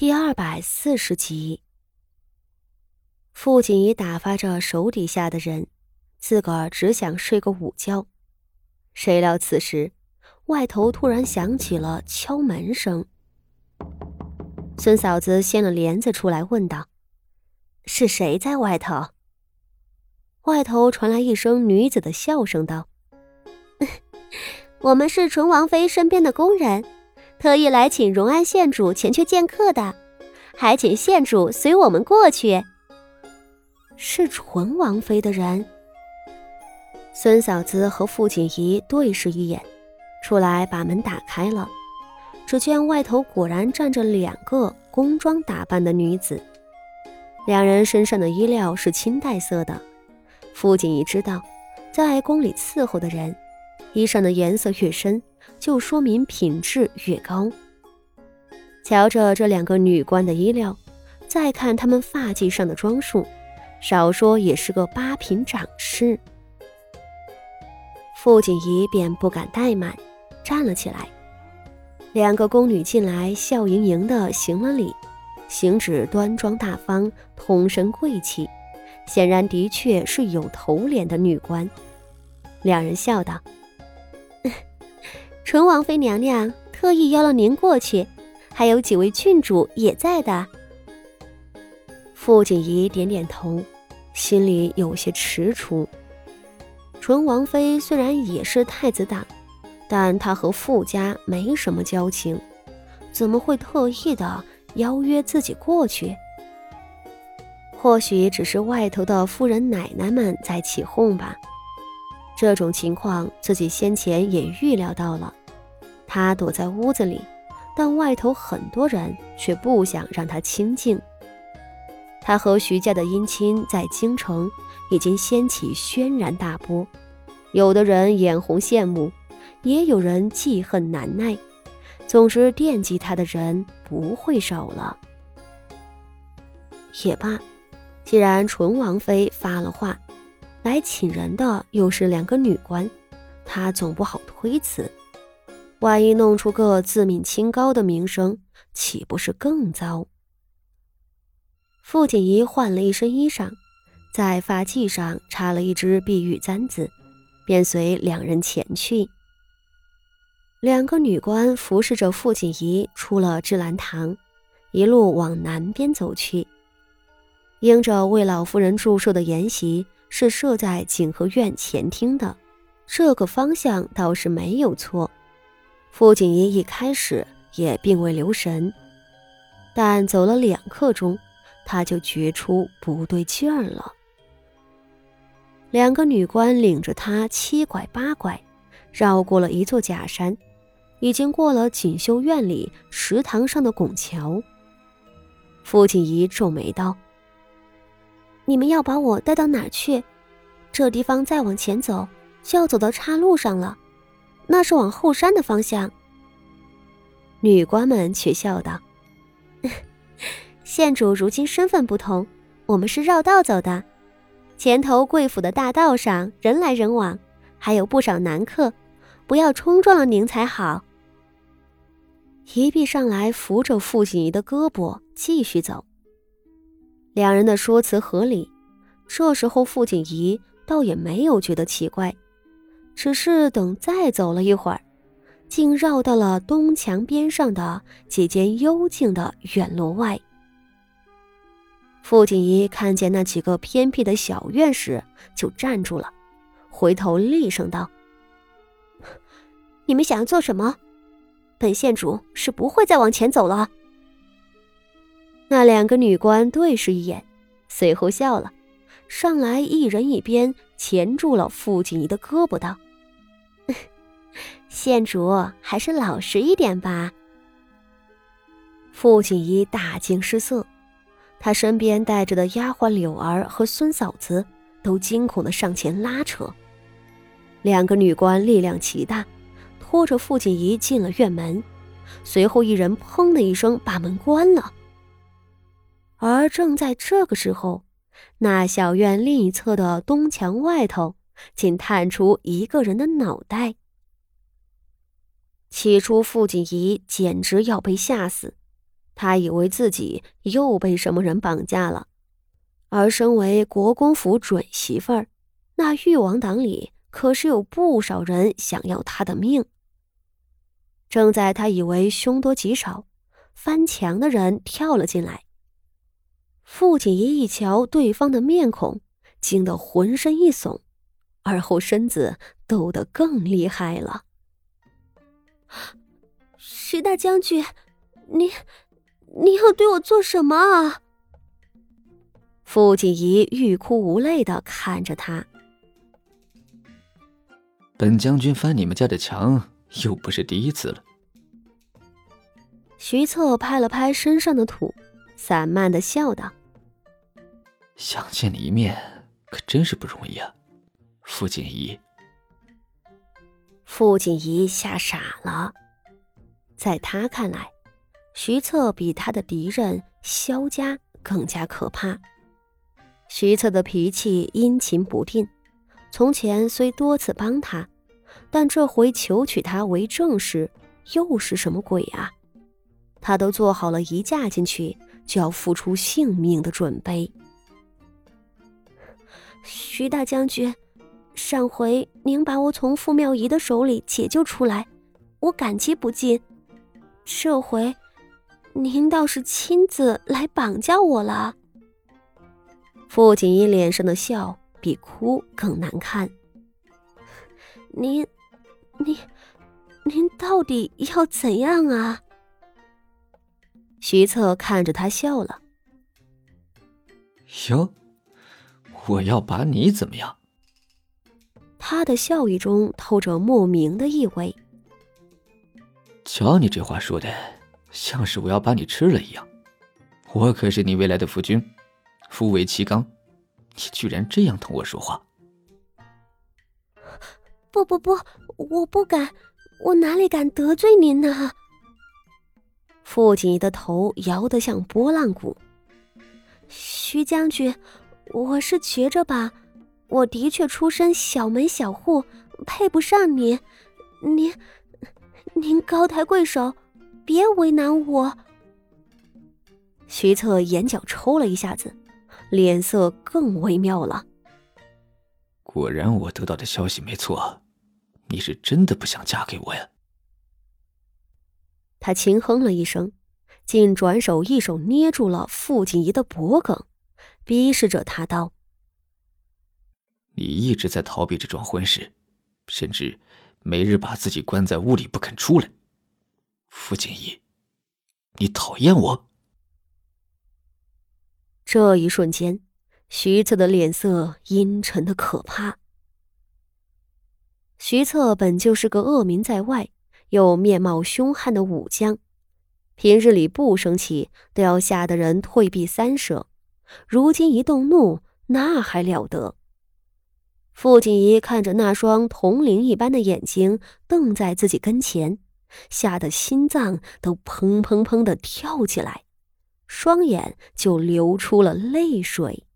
第二百四十集，傅锦仪打发着手底下的人，自个儿只想睡个午觉。谁料此时，外头突然响起了敲门声。孙嫂子掀了帘子出来，问道：“是谁在外头？”外头传来一声女子的笑声，道：“ 我们是纯王妃身边的宫人。”特意来请荣安县主前去见客的，还请县主随我们过去。是纯王妃的人。孙嫂子和傅锦仪对视一眼，出来把门打开了。只见外头果然站着两个宫装打扮的女子，两人身上的衣料是青黛色的。傅锦仪知道，在宫里伺候的人，衣裳的颜色越深。就说明品质越高。瞧着这两个女官的衣料，再看她们发髻上的装束，少说也是个八品长侍。傅锦仪便不敢怠慢，站了起来。两个宫女进来，笑盈盈的行了礼，行止端庄大方，通身贵气，显然的确是有头脸的女官。两人笑道。纯王妃娘娘特意邀了您过去，还有几位郡主也在的。傅锦仪点点头，心里有些踟蹰。纯王妃虽然也是太子党，但她和傅家没什么交情，怎么会特意的邀约自己过去？或许只是外头的夫人奶奶们在起哄吧。这种情况自己先前也预料到了。他躲在屋子里，但外头很多人却不想让他清静。他和徐家的姻亲在京城已经掀起轩然大波，有的人眼红羡慕，也有人记恨难耐。总之，惦记他的人不会少了。也罢，既然纯王妃发了话，来请人的又是两个女官，他总不好推辞。万一弄出个自命清高的名声，岂不是更糟？傅锦仪换了一身衣裳，在发髻上插了一支碧玉簪子，便随两人前去。两个女官服侍着傅锦仪出了芝兰堂，一路往南边走去。应着为老夫人祝寿的筵席是设在景和院前厅的，这个方向倒是没有错。傅锦衣一开始也并未留神，但走了两刻钟，他就觉出不对劲儿了。两个女官领着他七拐八拐，绕过了一座假山，已经过了锦绣院里池塘上的拱桥。傅锦仪皱眉道：“你们要把我带到哪儿去？这地方再往前走，就要走到岔路上了。”那是往后山的方向。女官们却笑道：“ 县主如今身份不同，我们是绕道走的。前头贵府的大道上人来人往，还有不少男客，不要冲撞了您才好。”一臂上来扶着傅锦仪的胳膊，继续走。两人的说辞合理，这时候傅锦仪倒也没有觉得奇怪。只是等再走了一会儿，竟绕到了东墙边上的几间幽静的院落外。傅锦仪看见那几个偏僻的小院时，就站住了，回头厉声道：“你们想要做什么？本县主是不会再往前走了。”那两个女官对视一眼，随后笑了，上来一人一边钳住了傅锦仪的胳膊，道。县主还是老实一点吧。傅锦衣大惊失色，他身边带着的丫鬟柳儿和孙嫂子都惊恐的上前拉扯。两个女官力量奇大，拖着傅锦仪进了院门，随后一人砰的一声把门关了。而正在这个时候，那小院另一侧的东墙外头，竟探出一个人的脑袋。起初，傅锦仪简直要被吓死，他以为自己又被什么人绑架了，而身为国公府准媳妇儿，那誉王党里可是有不少人想要他的命。正在他以为凶多吉少，翻墙的人跳了进来。傅锦仪一瞧对方的面孔，惊得浑身一耸，而后身子抖得更厉害了。徐大将军，你你要对我做什么啊？傅锦仪欲哭无泪的看着他。本将军翻你们家的墙，又不是第一次了。徐策拍了拍身上的土，散漫的笑道。想见你一面，可真是不容易啊，傅锦仪。傅锦仪吓傻了，在他看来，徐策比他的敌人萧家更加可怕。徐策的脾气阴晴不定，从前虽多次帮他，但这回求娶她为正室，又是什么鬼啊？他都做好了一嫁进去就要付出性命的准备。徐大将军，上回您把我从傅妙仪的手里解救出来，我感激不尽。这回，您倒是亲自来绑架我了。傅锦衣脸上的笑比哭更难看。您，您，您到底要怎样啊？徐策看着他笑了。哟。我要把你怎么样？他的笑意中透着莫名的意味。瞧你这话说的，像是我要把你吃了一样。我可是你未来的夫君，夫为妻纲，你居然这样同我说话？不不不，我不敢，我哪里敢得罪您呢？傅锦仪的头摇得像拨浪鼓。徐将军。我是觉着吧，我的确出身小门小户，配不上您。您，您高抬贵手，别为难我。徐策眼角抽了一下子，脸色更微妙了。果然，我得到的消息没错，你是真的不想嫁给我呀？他轻哼了一声，竟转手一手捏住了傅锦仪的脖颈。逼视着他道：“你一直在逃避这桩婚事，甚至每日把自己关在屋里不肯出来。傅景逸，你讨厌我？”这一瞬间，徐策的脸色阴沉的可怕。徐策本就是个恶名在外又面貌凶悍的武将，平日里不生气都要吓得人退避三舍。如今一动怒，那还了得！傅锦仪看着那双铜铃一般的眼睛瞪在自己跟前，吓得心脏都砰砰砰的跳起来，双眼就流出了泪水。